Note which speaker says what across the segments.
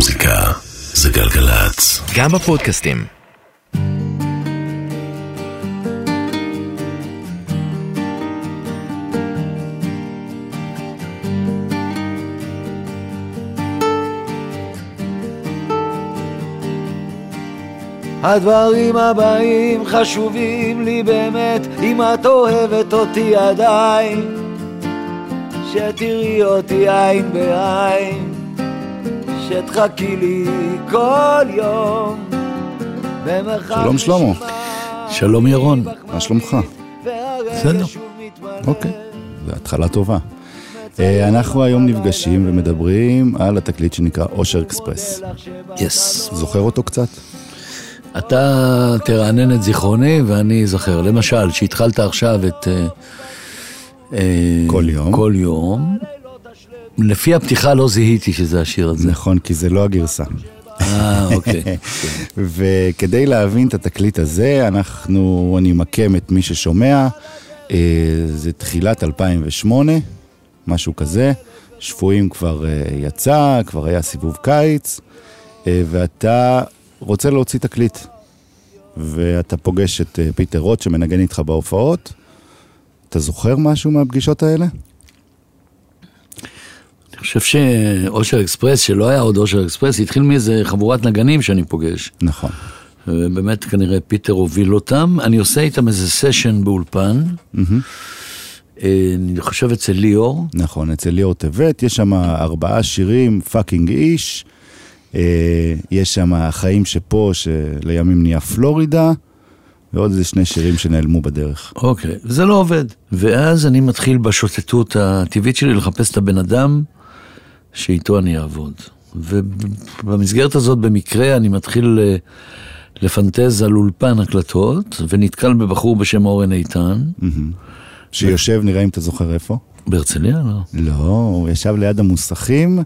Speaker 1: מוזיקה זה גלגלצ.
Speaker 2: גם בפודקאסטים.
Speaker 3: הדברים הבאים חשובים לי באמת, אם את אוהבת אותי עדיין, שתראי אותי עין בעין, שתחכי לי כל יום.
Speaker 4: שלום, שלמה.
Speaker 5: שלום ירון.
Speaker 4: מה שלומך?
Speaker 5: בסדר.
Speaker 4: אוקיי, זו התחלה טובה. אה, אנחנו היום נפגשים ומדברים על התקליט שנקרא אושר אקספרס.
Speaker 5: יס.
Speaker 4: זוכר אותו קצת?
Speaker 5: אתה תרענן את זיכרוני ואני אזכר. למשל, שהתחלת עכשיו את... אה, אה,
Speaker 4: כל יום.
Speaker 5: כל יום. לפי הפתיחה לא זיהיתי שזה השיר הזה.
Speaker 4: נכון, כי זה לא הגרסה.
Speaker 5: אה, אוקיי.
Speaker 4: וכדי להבין את התקליט הזה, אנחנו, אני אמקם את מי ששומע. אה, זה תחילת 2008, משהו כזה. שפויים כבר אה, יצא, כבר היה סיבוב קיץ, אה, ואתה רוצה להוציא תקליט. ואתה פוגש את פיטר רוט שמנגן איתך בהופעות. אתה זוכר משהו מהפגישות האלה?
Speaker 5: חושב שאושר אקספרס, שלא היה עוד אושר אקספרס, התחיל מאיזה חבורת נגנים שאני פוגש.
Speaker 4: נכון.
Speaker 5: ובאמת כנראה פיטר הוביל אותם. אני עושה איתם איזה סשן באולפן. אני חושב אצל ליאור.
Speaker 4: נכון, אצל ליאור טבת, יש שם ארבעה שירים, fucking איש, אה, יש שם החיים שפה, שלימים נהיה פלורידה, ועוד איזה שני שירים שנעלמו בדרך.
Speaker 5: אוקיי, זה לא עובד. ואז אני מתחיל בשוטטות הטבעית שלי לחפש את הבן אדם שאיתו אני אעבוד. ובמסגרת הזאת במקרה אני מתחיל אה, לפנטז על אולפן הקלטות, ונתקל בבחור בשם אורן איתן,
Speaker 4: שיושב, נראה אם אתה זוכר איפה.
Speaker 5: בהרצליה, לא?
Speaker 4: לא, הוא ישב ליד המוסכים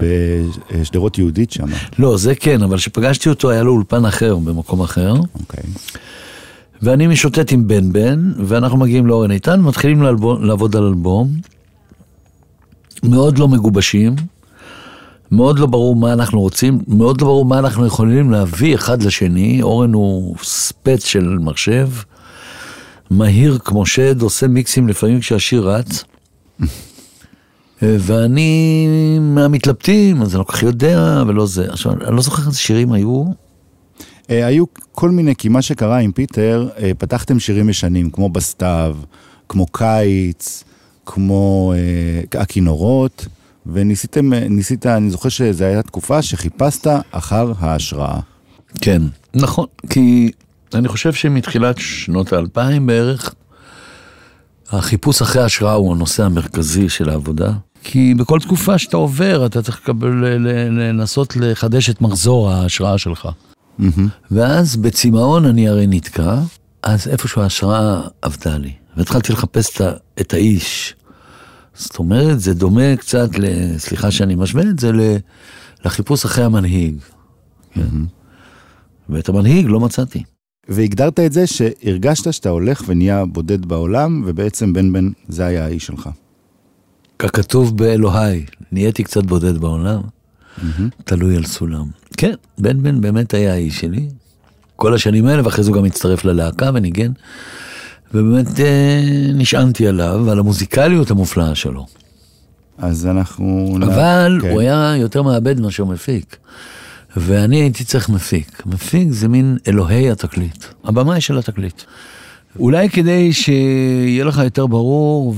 Speaker 4: בשדרות יהודית שם.
Speaker 5: לא, זה כן, אבל כשפגשתי אותו היה לו אולפן אחר, במקום אחר.
Speaker 4: אוקיי.
Speaker 5: ואני משוטט עם בן בן, ואנחנו מגיעים לאורן איתן, מתחילים לעבוד על אלבום. מאוד לא מגובשים, מאוד לא ברור מה אנחנו רוצים, מאוד לא ברור מה אנחנו יכולים להביא אחד לשני. אורן הוא ספץ של מחשב, מהיר כמו שד, עושה מיקסים לפעמים כשהשיר רץ. ואני מהמתלבטים, אז אני לא כל כך יודע, ולא זה. עכשיו, אני לא זוכר איזה שירים היו.
Speaker 4: אה, היו כל מיני, כי מה שקרה עם פיטר, אה, פתחתם שירים ישנים, כמו בסתיו, כמו קיץ, כמו אה, הכינורות, וניסיתם, אה, ניסית, אני זוכר שזו הייתה תקופה שחיפשת אחר ההשראה.
Speaker 5: כן, נכון, כי אני חושב שמתחילת שנות האלפיים בערך, החיפוש אחרי השראה הוא הנושא המרכזי של העבודה. כי בכל תקופה שאתה עובר, אתה צריך לקבל, ל- לנסות לחדש את מחזור ההשראה שלך. ואז בצמאון אני הרי נתקע, אז איפשהו ההשראה עבדה לי. והתחלתי לחפש את האיש. זאת אומרת, זה דומה קצת, ל- סליחה שאני משווה את זה, ל- לחיפוש אחרי המנהיג. כן. ואת המנהיג לא מצאתי.
Speaker 4: והגדרת את זה שהרגשת שאתה הולך ונהיה בודד בעולם, ובעצם בן בן זה היה האיש שלך.
Speaker 5: ככתוב באלוהי, נהייתי קצת בודד בעולם, תלוי על סולם. כן, בן בן באמת היה האיש שלי, כל השנים האלה, ואחרי זה הוא גם הצטרף ללהקה וניגן, ובאמת אה, נשענתי עליו ועל המוזיקליות המופלאה שלו.
Speaker 4: אז אנחנו...
Speaker 5: אבל
Speaker 4: כן.
Speaker 5: הוא היה יותר מעבד מאשר מפיק. ואני הייתי צריך מפיק. מפיק זה מין אלוהי התקליט, הבמאי של התקליט. אולי כדי שיהיה לך יותר ברור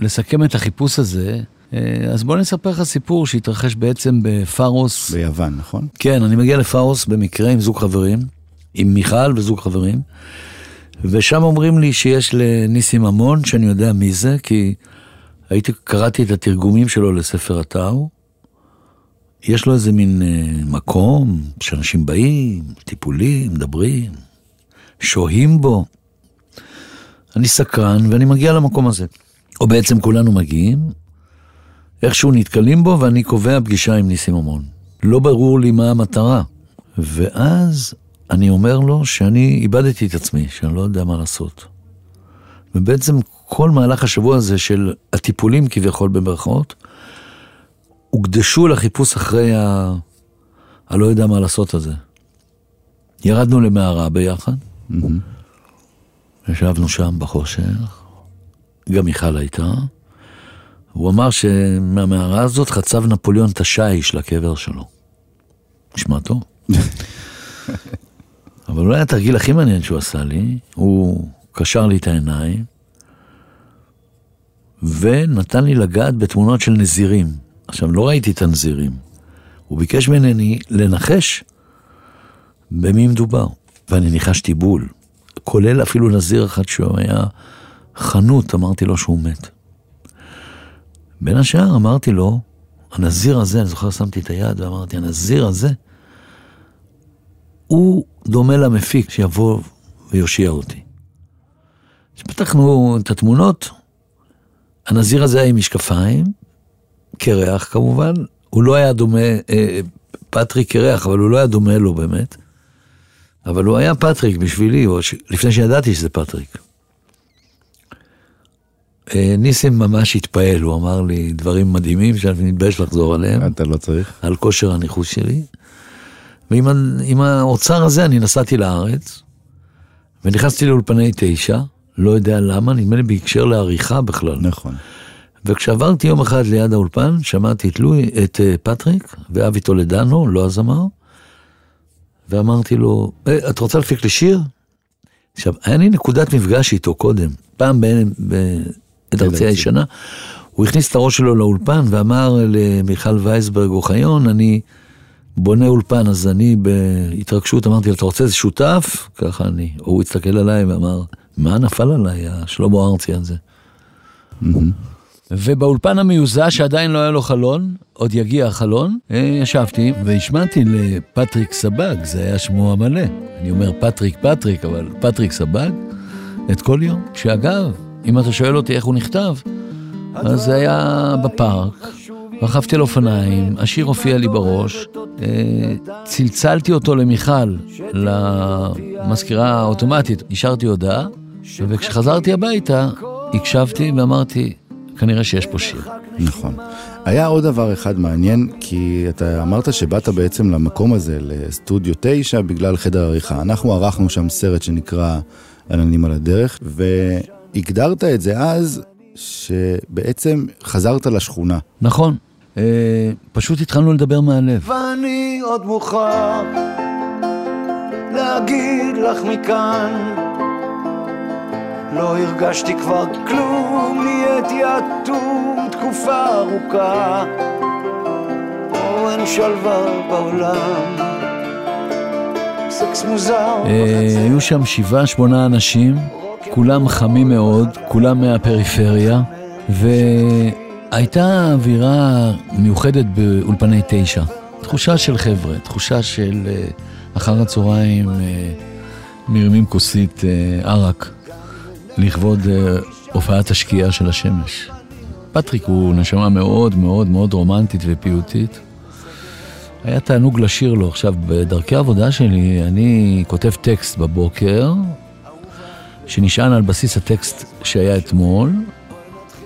Speaker 5: ולסכם את החיפוש הזה, אה, אז בוא נספר לך סיפור שהתרחש בעצם בפארוס.
Speaker 4: ביוון, נכון?
Speaker 5: כן, אני מגיע לפארוס במקרה עם זוג חברים, עם מיכל וזוג חברים, ושם אומרים לי שיש לניסים ממון, שאני יודע מי זה, כי הייתי, קראתי את התרגומים שלו לספר הטאו. יש לו איזה מין אה, מקום שאנשים באים, טיפולים, מדברים, שוהים בו. אני סקרן ואני מגיע למקום הזה. או בעצם כולנו מגיעים, איכשהו נתקלים בו ואני קובע פגישה עם ניסים ממון. לא ברור לי מה המטרה. ואז אני אומר לו שאני איבדתי את עצמי, שאני לא יודע מה לעשות. ובעצם כל מהלך השבוע הזה של הטיפולים כביכול במרכאות, הוקדשו לחיפוש אחרי הלא יודע מה לעשות הזה. ירדנו למערה ביחד, ישבנו שם בחושך, גם מיכל הייתה. הוא אמר שמהמערה הזאת חצב נפוליאון את השיש לקבר שלו. נשמע טוב. אבל אולי התרגיל הכי מעניין שהוא עשה לי, הוא קשר לי את העיניים, ונתן לי לגעת בתמונות של נזירים. עכשיו, לא ראיתי את הנזירים. הוא ביקש ממני לנחש במי מדובר, ואני ניחשתי בול, כולל אפילו נזיר אחד שהוא היה חנות, אמרתי לו שהוא מת. בין השאר אמרתי לו, הנזיר הזה, אני זוכר שמתי את היד ואמרתי, הנזיר הזה, הוא דומה למפיק שיבוא ויושיע אותי. כשפתחנו את התמונות, הנזיר הזה היה עם משקפיים, קרח כמובן, הוא לא היה דומה, אה, פטריק קרח, אבל הוא לא היה דומה לו באמת. אבל הוא היה פטריק בשבילי, ש... לפני שידעתי שזה פטריק. אה, ניסים ממש התפעל, הוא אמר לי דברים מדהימים שאני מתבייש לחזור עליהם.
Speaker 4: אתה לא צריך.
Speaker 5: על כושר הניחוש שלי. ועם האוצר הזה אני נסעתי לארץ, ונכנסתי לאולפני תשע, לא יודע למה, נדמה לי בהקשר לעריכה בכלל.
Speaker 4: נכון.
Speaker 5: וכשעברתי יום אחד ליד האולפן, שמעתי את לואי, את אה, פטריק ואבי טולדנו, לא הזמר, ואמרתי לו, אה, את רוצה להפיק לי שיר? עכשיו, היה לי נקודת מפגש איתו קודם, פעם בעת ארצי הישנה, הוא הכניס את הראש שלו לאולפן ואמר למיכל וייסברג אוחיון, אני בונה אולפן, אז אני בהתרגשות אמרתי לו, אתה רוצה איזה שותף? ככה אני. הוא הסתכל עליי ואמר, מה נפל עליי, השלמה ארצי הזה? ובאולפן המיוזע שעדיין לא היה לו חלון, עוד יגיע החלון, אה, ישבתי והשמעתי לפטריק סבג, זה היה שמו המלא. אני אומר פטריק פטריק, אבל פטריק סבג, את כל יום. שאגב, אם אתה שואל אותי איך הוא נכתב, אז זה היה בפארק, רכבתי על אופניים, השיר הופיע לי בראש, צלצלתי אותו למיכל, למזכירה האוטומטית, השארתי הודעה, וכשחזרתי הביתה, הקשבתי ואמרתי, כנראה שיש פה שיר.
Speaker 4: נכון. היה עוד דבר אחד מעניין, כי אתה אמרת שבאת בעצם למקום הזה, לסטודיו 9, בגלל חדר עריכה. אנחנו ערכנו שם סרט שנקרא עננים על הדרך, והגדרת את זה אז, שבעצם חזרת לשכונה.
Speaker 5: נכון. אה, פשוט התחלנו לדבר מהלב.
Speaker 3: ואני עוד מוכרח להגיד לך מכאן לא הרגשתי כבר כלום, נהייתי אטום תקופה ארוכה. או אין שלווה בעולם, סקס מוזר.
Speaker 5: אה, היו שם שבעה, שמונה אנשים, כולם חמים מאוד, כולם מהפריפריה, והייתה אווירה מיוחדת באולפני תשע. תחושה של חבר'ה, תחושה של אה, אחר הצהריים אה, מרימים כוסית ערק. לכבוד הופעת השקיעה של השמש. פטריק הוא נשמה מאוד מאוד מאוד רומנטית ופיוטית. היה תענוג לשיר לו. עכשיו, בדרכי העבודה שלי, אני כותב טקסט בבוקר, שנשען על בסיס הטקסט שהיה אתמול,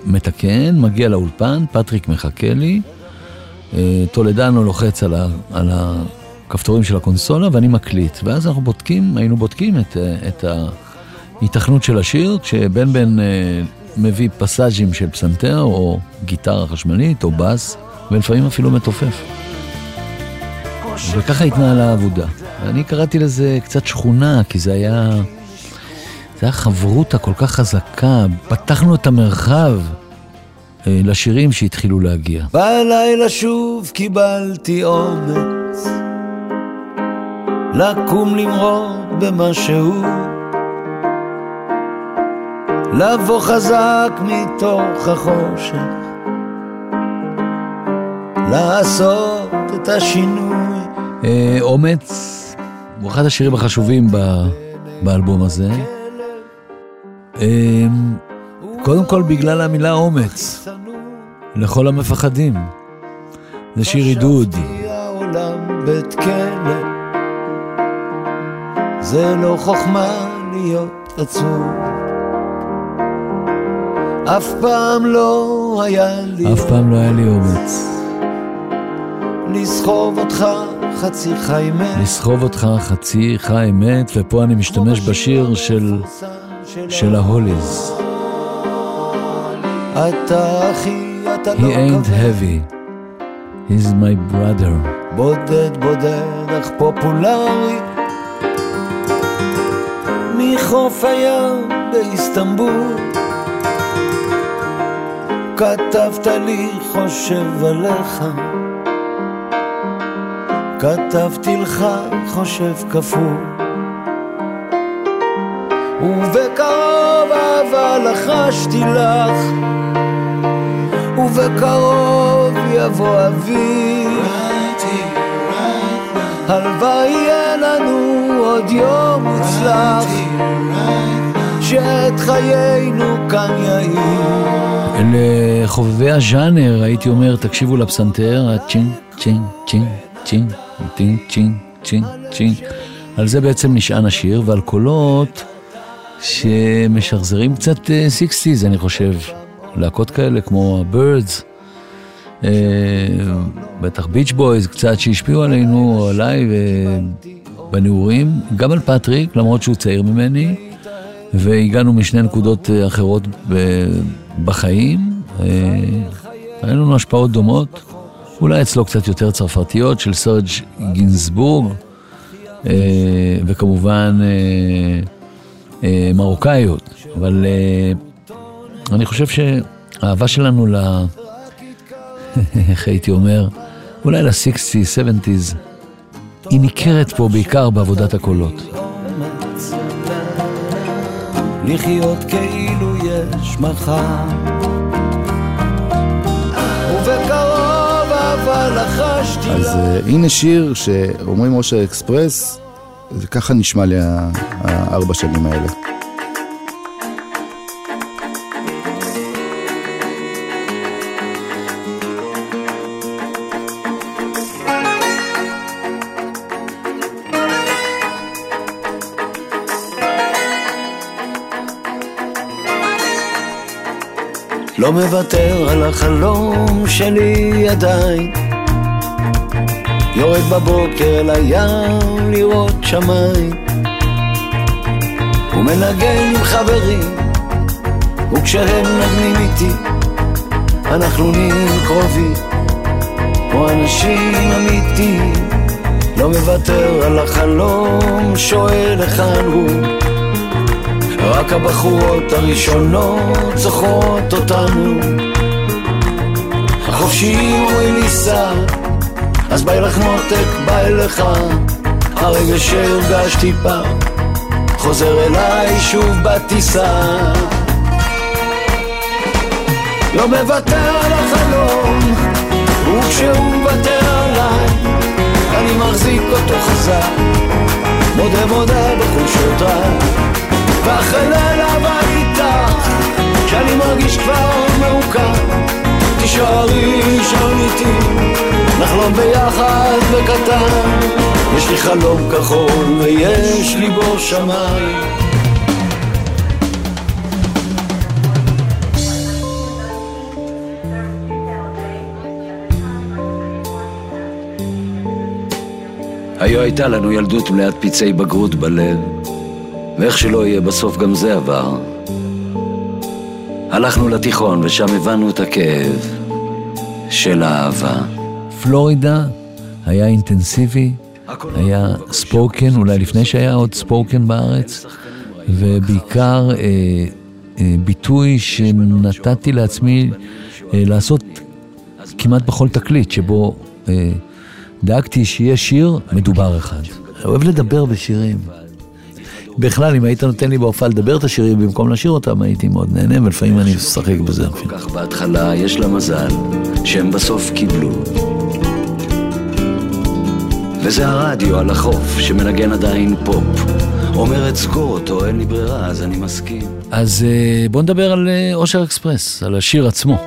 Speaker 5: מתקן, מגיע לאולפן, פטריק מחכה לי, אה, טולדנו לוחץ על, ה, על הכפתורים של הקונסולה ואני מקליט. ואז אנחנו בודקים, היינו בודקים את, אה, את ה... היתכנות של השיר, כשבן בן אה, מביא פסאז'ים של פסנתר, או גיטרה חשמלית, או בס, ולפעמים אפילו מתופף. וככה התנהלה העבודה. ואני קראתי לזה קצת שכונה, כי זה היה... זה היה חברותה כל כך חזקה, פתחנו את המרחב אה, לשירים שהתחילו להגיע.
Speaker 3: בלילה שוב קיבלתי אומץ לקום למרוד במשהו לבוא חזק מתוך החושך, לעשות את השינוי.
Speaker 5: אה, אומץ הוא אחד השירים החשובים באלבום הזה. אה, קודם כל בגלל המילה אומץ, לכל המפחדים. זה שיר עידוד.
Speaker 3: זה לא חוכמה להיות עצוב. אף פעם לא היה לי
Speaker 5: אף פעם לא היה לי אומץ.
Speaker 3: לסחוב אותך חצי חי מת.
Speaker 5: לסחוב אותך חצי חי מת, ופה אני משתמש בשיר של, של ההוליז.
Speaker 3: אתה אחי, אתה
Speaker 5: He
Speaker 3: לא
Speaker 5: ain't
Speaker 3: כבד.
Speaker 5: heavy, he's my brother.
Speaker 3: בודד בודד אך פופולרי מחוף הים באיסטנבול כתבת לי חושב עליך כתבתי לך חושב כפול ובקרוב אהבה לחשתי לך ובקרוב יבוא אביב הלוואי יהיה לנו עוד יום מוצלח שאת חיינו כאן יאיר
Speaker 5: לחובבי הז'אנר הייתי אומר, תקשיבו לפסנתר, הצ'ין, צ'ין, צ'ין, צ'ין, צ'ין, צ'ין, צ'ין, צ'ין. על זה בעצם נשען השיר, ועל קולות שמשחזרים קצת sixties, אני חושב. להקות כאלה כמו ה Byrds, בטח ביץ' בויז קצת שהשפיעו עלינו, עליי בנעורים, גם על פטריק, למרות שהוא צעיר ממני, והגענו משני נקודות אה, אחרות בחיים. אה, היו לנו השפעות דומות, אולי אצלו קצת יותר צרפתיות, של סרג' גינסבורג, אה, וכמובן אה, אה, מרוקאיות, אבל אה, אני חושב שהאהבה שלנו ל... איך הייתי אומר? אולי ל-60's, 70's, היא ניכרת פה בעיקר בעבודת הקולות.
Speaker 3: לחיות כאילו יש מחר ובקרוב אהבה לחשתי
Speaker 4: אז
Speaker 3: לך
Speaker 4: אה, הנה שיר שאומרים אושר אקספרס, זה ככה נשמע לי הארבע שנים האלה.
Speaker 3: לא מוותר על החלום שלי עדיין יורד בבוקר אל הים לראות שמיים. ומנגן עם חברים וכשהם מנגנים איתי אנחנו נהיים קרובים. כמו אנשים אמיתיים לא מוותר על החלום שואל היכן הוא. רק הבחורות הראשונות זוכרות אותנו. החופשיים אומרים לי סע אז בא לך מותק, בא אליך. הרגש שהרגשתי פעם חוזר אליי שוב בטיסה. לא מוותר על החלום וכשהוא מוותר עליי אני מחזיק אותו חזק. מודה מודה בחולשותיי ואחרי לילה איתך כשאני מרגיש כבר מעוקר. תישארי שם איתי נחלום ביחד בקטן יש לי חלום כחול ויש לי בו שמיים
Speaker 2: היו הייתה לנו ילדות מלאת פצעי בגרות בלב, ואיך שלא יהיה, בסוף גם זה עבר. הלכנו לתיכון ושם הבנו את הכאב של האהבה.
Speaker 5: פלורידה היה אינטנסיבי, היה ספוקן, אולי לפני שהיה עוד ספוקן בארץ, ובעיקר אה, אה, ביטוי שנתתי לעצמי אה, לעשות כמעט בכל תקליט, שבו אה, דאגתי שיהיה שיר מדובר אחד. אני אוהב לדבר בשירים. בכלל, אם היית נותן לי בהופעה לדבר את השירים במקום לשיר אותם, הייתי מאוד נהנה, ולפעמים אני משחק בזה אפילו.
Speaker 2: כך בהתחלה יש לה מזל שהם בסוף קיבלו. וזה הרדיו על החוף שמנגן עדיין פופ. אומרת סגור אותו, אין לי ברירה, אז אני מסכים.
Speaker 5: אז אה, בואו נדבר על אה, אושר אקספרס, על השיר עצמו.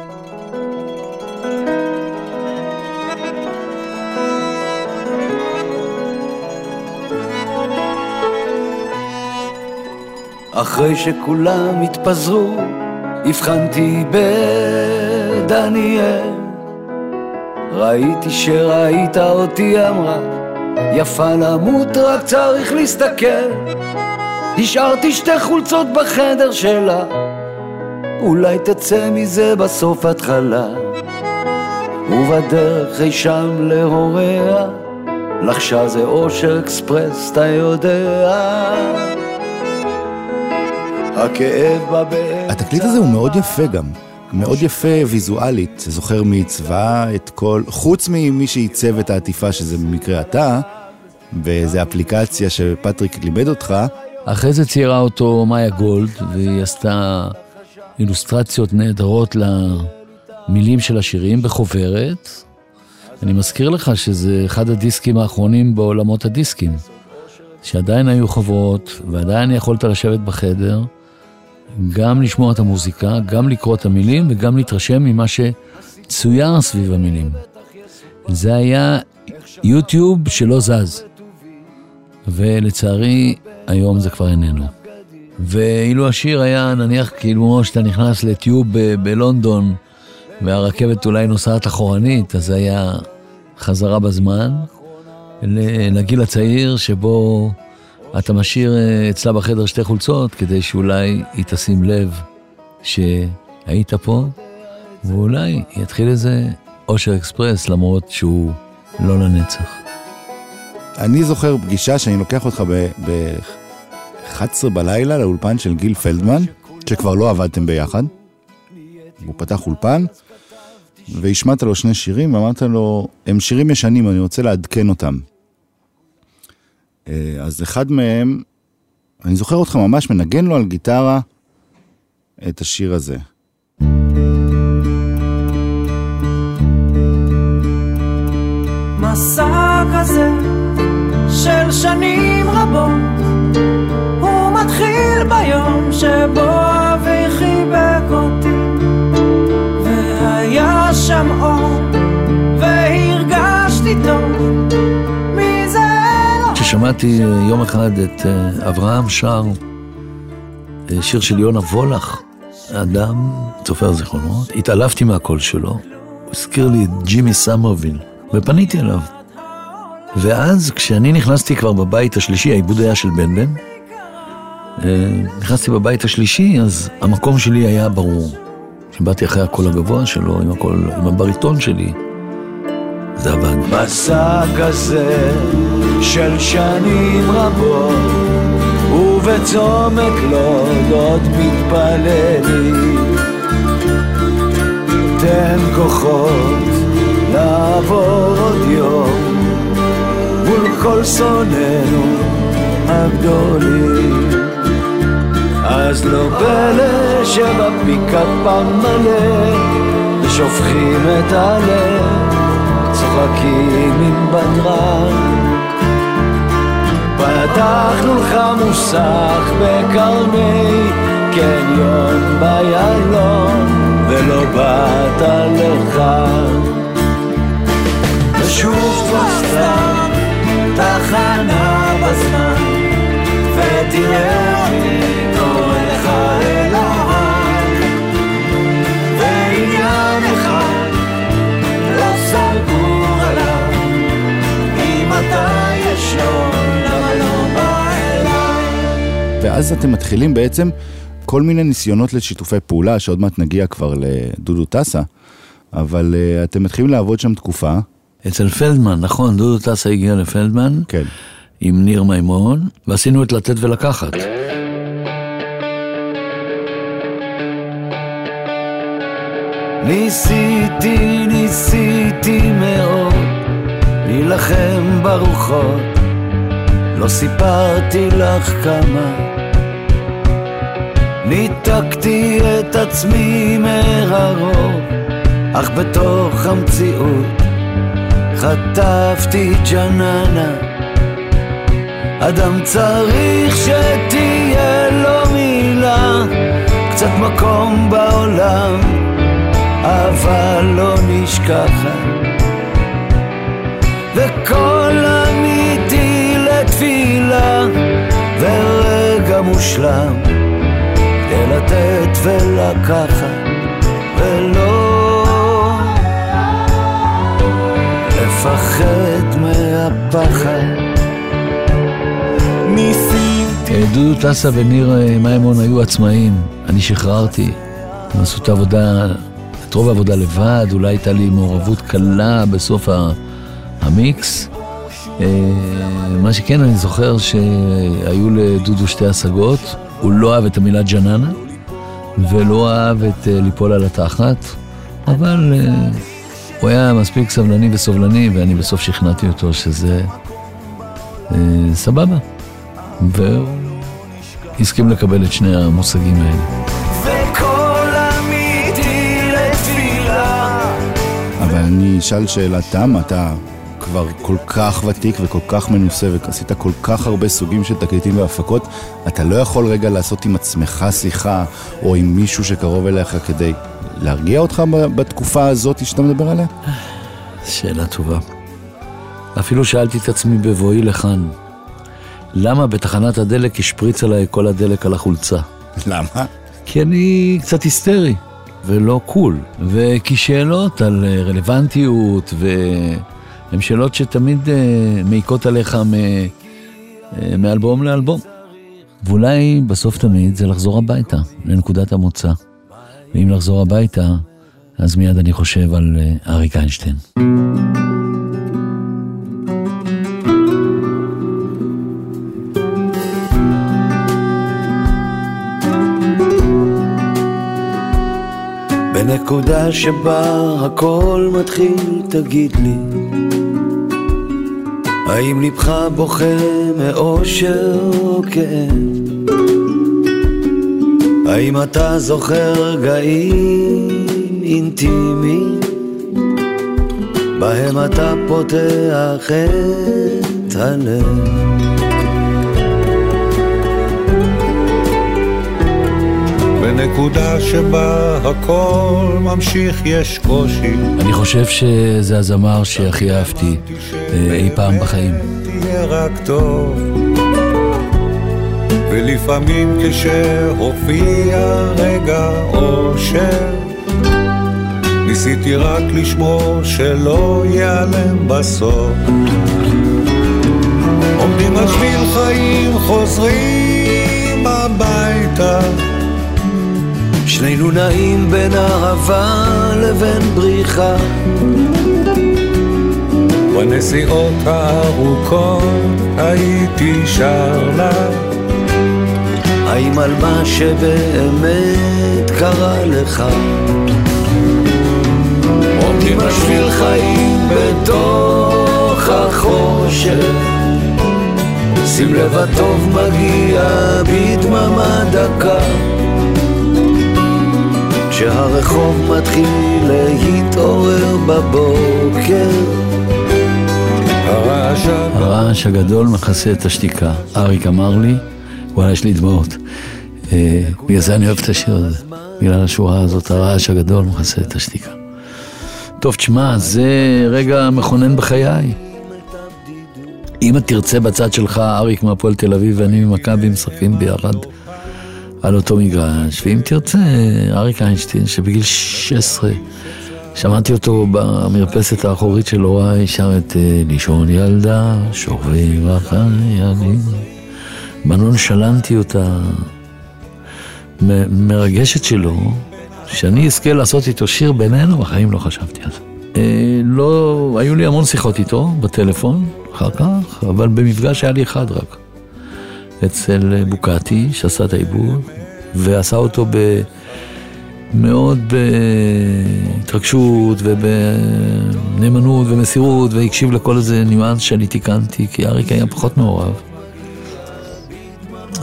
Speaker 3: אחרי שכולם התפזרו, הבחנתי בדניאל. ראיתי שראית אותי אמרה יפה למות רק צריך להסתכל. השארתי שתי חולצות בחדר שלה. אולי תצא מזה בסוף התחלה. ובדרך אי שם להוריה. לחשה זה אושר אקספרס, אתה יודע. הכאב בא באמצע...
Speaker 4: התקליט הזה הוא מאוד יפה גם. מאוד יפה ויזואלית, זוכר מי עיצבה את כל, חוץ ממי שעיצב את העטיפה שזה במקרה אתה, וזה אפליקציה שפטריק לימד אותך.
Speaker 5: אחרי זה ציירה אותו מאיה גולד, והיא עשתה אילוסטרציות נהדרות למילים של השירים בחוברת. אני מזכיר לך שזה אחד הדיסקים האחרונים בעולמות הדיסקים, שעדיין היו חוברות, ועדיין יכולת לשבת בחדר. גם לשמוע את המוזיקה, גם לקרוא את המילים וגם להתרשם ממה שצויר סביב המילים. זה היה יוטיוב שלא זז, ולצערי היום זה כבר איננו. ואילו השיר היה נניח כאילו שאתה נכנס לטיוב בלונדון והרכבת אולי נוסעת אחורנית, אז זה היה חזרה בזמן לגיל הצעיר שבו אתה משאיר אה, אצלה בחדר שתי חולצות כדי שאולי היא תשים לב שהיית פה, ואולי יתחיל איזה אושר אקספרס למרות שהוא לא לנצח.
Speaker 4: אני זוכר פגישה שאני לוקח אותך ב-11 בלילה לאולפן של גיל פלדמן, שכבר לא עבדתם ביחד. הוא פתח אולפן, והשמעת לו שני שירים, ואמרת לו, הם שירים ישנים, אני רוצה לעדכן אותם. אה, אז אחד מהם, אני זוכר אותך ממש מנגן לו על גיטרה את השיר הזה.
Speaker 6: מסע כזה של שנים רבות הוא מתחיל ביום שבו
Speaker 5: כששמעתי אה, יום אחד את אה, אברהם שר אה, שיר של יונה וולך, אדם, צובר זיכרונות, התעלפתי מהקול שלו, הוא הזכיר לי את ג'ימי סמרוויל, ופניתי אליו. ואז כשאני נכנסתי כבר בבית השלישי, העיבוד היה של בן בן, נכנסתי בבית השלישי, אז המקום שלי היה ברור. כשבאתי אחרי הקול הגבוה שלו, עם, הקול, עם הבריטון שלי, זה עבד.
Speaker 3: מסע כזה של שנים רבות, ובצומת לוד עוד מתפללים. תן כוחות לעבור עוד יום מול כל שונאינו הגדולים. אז לא פלא שבפיקאפ מלא ושופכים את הלב צוחקים עם בדרן פתחנו לך מוסך בקרני קניון ביילון ולא באת לך. ושוב כבר סתם תחנה בזמן ותראה אותי קורא לך אתה ישנו
Speaker 4: ואז אתם מתחילים בעצם כל מיני ניסיונות לשיתופי פעולה, שעוד מעט נגיע כבר לדודו טסה, אבל uh, אתם מתחילים לעבוד שם תקופה.
Speaker 5: אצל פלדמן, נכון, דודו טסה הגיע לפלדמן,
Speaker 4: כן.
Speaker 5: עם ניר מימון, ועשינו את לתת ולקחת.
Speaker 3: ניסיתי, ניסיתי מאוד להילחם ברוחות לא סיפרתי לך כמה. ניתקתי את עצמי מהרוב אך בתוך המציאות חטפתי ג'ננה. אדם צריך שתהיה לו מילה קצת מקום בעולם אבל לא נשכחת לתפילה ורגע מושלם כדי לתת ולקחת ולא מפחד מהפחד. ניסיתי...
Speaker 5: דודו טסה וניר אה, מימון היו עצמאים, אני שחררתי. הם עשו את העבודה, את רוב העבודה לבד, אולי הייתה לי מעורבות קלה בסוף המיקס. אה, מה שכן, אני זוכר שהיו לדודו שתי השגות, הוא לא אהב את המילה ג'ננה, ולא אהב את אה, ליפול על התחת, אבל הוא היה מספיק סבלני וסובלני, ואני בסוף שכנעתי אותו שזה סבבה. והוא הסכים לקבל את שני המושגים האלה.
Speaker 4: אבל אני אשאל שאלה תם, אתה כבר כל כך ותיק וכל כך מנוסה ועשית כל כך הרבה סוגים של תקליטים והפקות, אתה לא יכול רגע לעשות עם עצמך שיחה או עם מישהו שקרוב אליך כדי להרגיע אותך בתקופה הזאת שאתה מדבר עליה?
Speaker 5: שאלה טובה. אפילו שאלתי את עצמי בבואי לכאן, למה בתחנת הדלק השפריץ עליי כל הדלק על החולצה?
Speaker 4: למה?
Speaker 5: כי אני קצת היסטרי ולא קול, וכי שאלות על רלוונטיות, והן שאלות שתמיד אה, מעיקות עליך מ... אה, מאלבום לאלבום. ואולי בסוף תמיד זה לחזור הביתה, לנקודת המוצא. ואם לחזור הביתה, אז מיד אני חושב על אריק איינשטיין.
Speaker 3: בנקודה שבה הכל מתחיל תגיד לי האם לבך בוכה מאושר או כאב? האם אתה זוכר רגעים אינטימיים בהם אתה פותח את הלב?
Speaker 7: בנקודה שבה הכל ממשיך יש קושי.
Speaker 5: אני חושב שזה הזמר שהכי אהבתי אה, אי פעם בחיים.
Speaker 7: תהיה רק טוב. ולפעמים כשהופיע רגע אושר, ניסיתי רק לשמור שלא ייעלם בסוף. עומדים על שביל חיים, חוזרים הביתה.
Speaker 3: שנינו נעים בין אהבה לבין בריחה.
Speaker 7: בנסיעות הארוכות הייתי שר לה.
Speaker 3: האם על מה שבאמת קרה לך? עומדים על שביל חיים בתוך החושך. שים לב הטוב מגיע בדממה דקה. כשהרחוב מתחיל להתעורר בבוקר
Speaker 5: הרעש הגדול מכסה את השתיקה. אריק אמר לי, וואלה, יש לי דמעות. אה, בגלל זה אני אוהב את השיר הזה. בגלל השורה הזאת, הרעש הגדול מכסה את השתיקה. טוב, תשמע, זה רגע מכונן בחיי. אם תרצה בצד שלך, אריק מהפועל תל אביב ואני ממכבי משחקים ביחד. על אותו מגרש, ואם תרצה, אריק איינשטיין, שבגיל 16 שמעתי אותו במרפסת האחורית של הוריי, שר את אה, לישון ילדה, שוברים החיילים. בנונשלנטיות המרגשת שלו, שאני אזכה לעשות איתו שיר בינינו, בחיים לא חשבתי על זה. אה, לא, היו לי המון שיחות איתו בטלפון, אחר כך, אבל במפגש היה לי אחד רק. אצל בוקטי, שעשה את העיבוד, ועשה אותו ב... מאוד בהתרגשות ובנאמנות ומסירות, והקשיב לכל איזה ניואנס שאני תיקנתי, כי אריק היה פחות מעורב.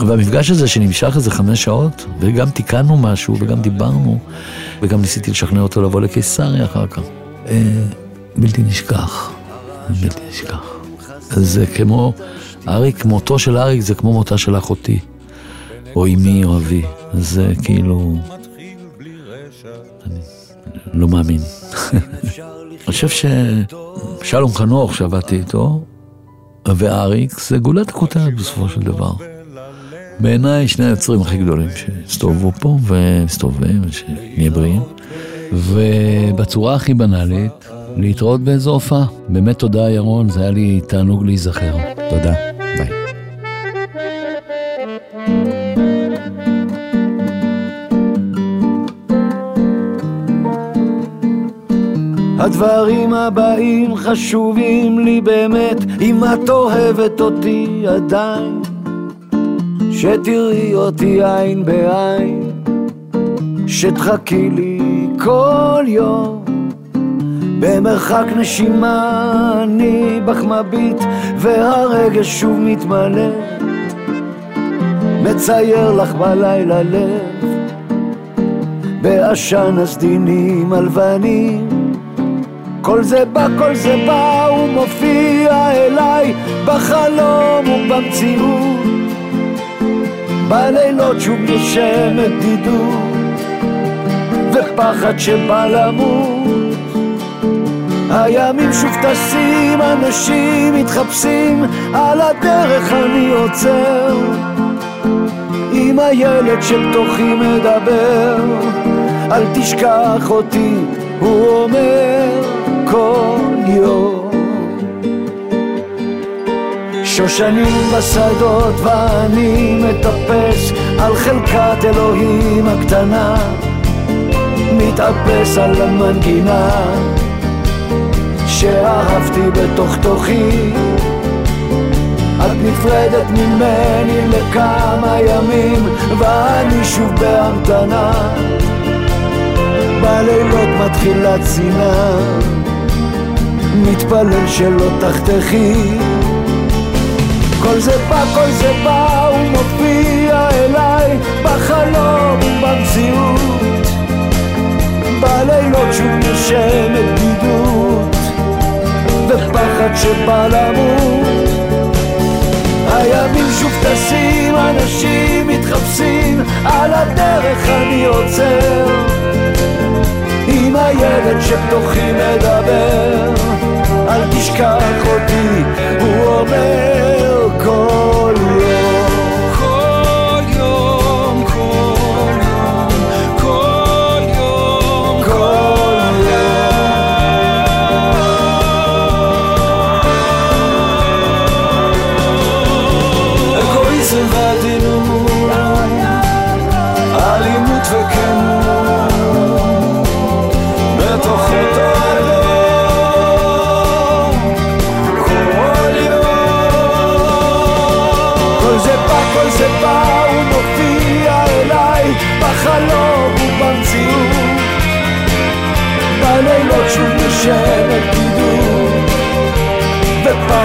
Speaker 5: והמפגש הזה שנמשך איזה חמש שעות, וגם תיקנו משהו, וגם דיברנו, וגם ניסיתי לשכנע אותו לבוא לקיסריה אחר כך. אה, בלתי נשכח, בלתי נשכח. זה כמו... אריק, מותו של אריק זה כמו מותה של אחותי, או אמי או אבי. זה כאילו... אני לא מאמין. אני חושב ששלום חנוך, שעבדתי איתו, ואריק, זה גולת הכותרת בסופו של דבר. בעיניי שני היוצרים הכי גדולים שהסתובבו פה ומסתובבים ושנהיה בריאים. ובצורה הכי בנאלית, להתראות באיזו הופעה. באמת תודה ירון, זה היה לי תענוג להיזכר.
Speaker 4: תודה,
Speaker 3: הדברים הבאים חשובים לי באמת, אם את אוהבת אותי עדיין, שתראי אותי עין בעין, שתחכי לי כל יום. במרחק נשימה אני בך מביט, והרגש שוב מתמלא, מצייר לך בלילה לב, בעשן הסדינים הלבנים. כל זה בא, כל זה בא, הוא מופיע אליי בחלום ובמציאות. בלילות שוב נושמת בדידות, ופחד שבא למות. הימים שוב טסים, אנשים מתחפשים, על הדרך אני עוצר. עם הילד שבתוכי מדבר, אל תשכח אותי, הוא אומר. כל יום. שושנים בשדות ואני מטפס על חלקת אלוהים הקטנה, מתאפס על המנגינה שאהבתי בתוך תוכי. את נפרדת ממני לכמה ימים ואני שוב בהמתנה בלילות מתחילה צינה מתפלל שלא תחתכי. כל זה בא, כל זה בא, הוא מופיע אליי בחלום ובמציאות בלילות שוב נושמת בדידות ופחד שבא למות. הימים שוב טסים, אנשים מתחפשים על הדרך אני עוצר עם הילד שבתוכי מדבר אל תשכח אותי, הוא אומר כל יום.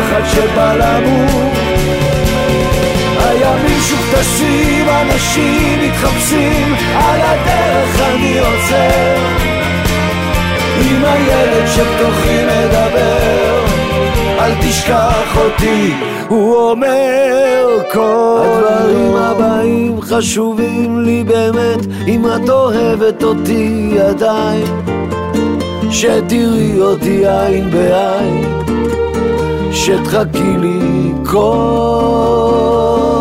Speaker 3: ופחד שבא למות. הימים שוב טסים, אנשים מתחפשים, על הדרך אני עוצר. עם הילד שבתוכי מדבר, אל תשכח אותי, הוא אומר כל הדברים הבאים חשובים לי באמת, אם את אוהבת אותי עדיין, שתראי אותי עין בעין, שתחכי לי כל...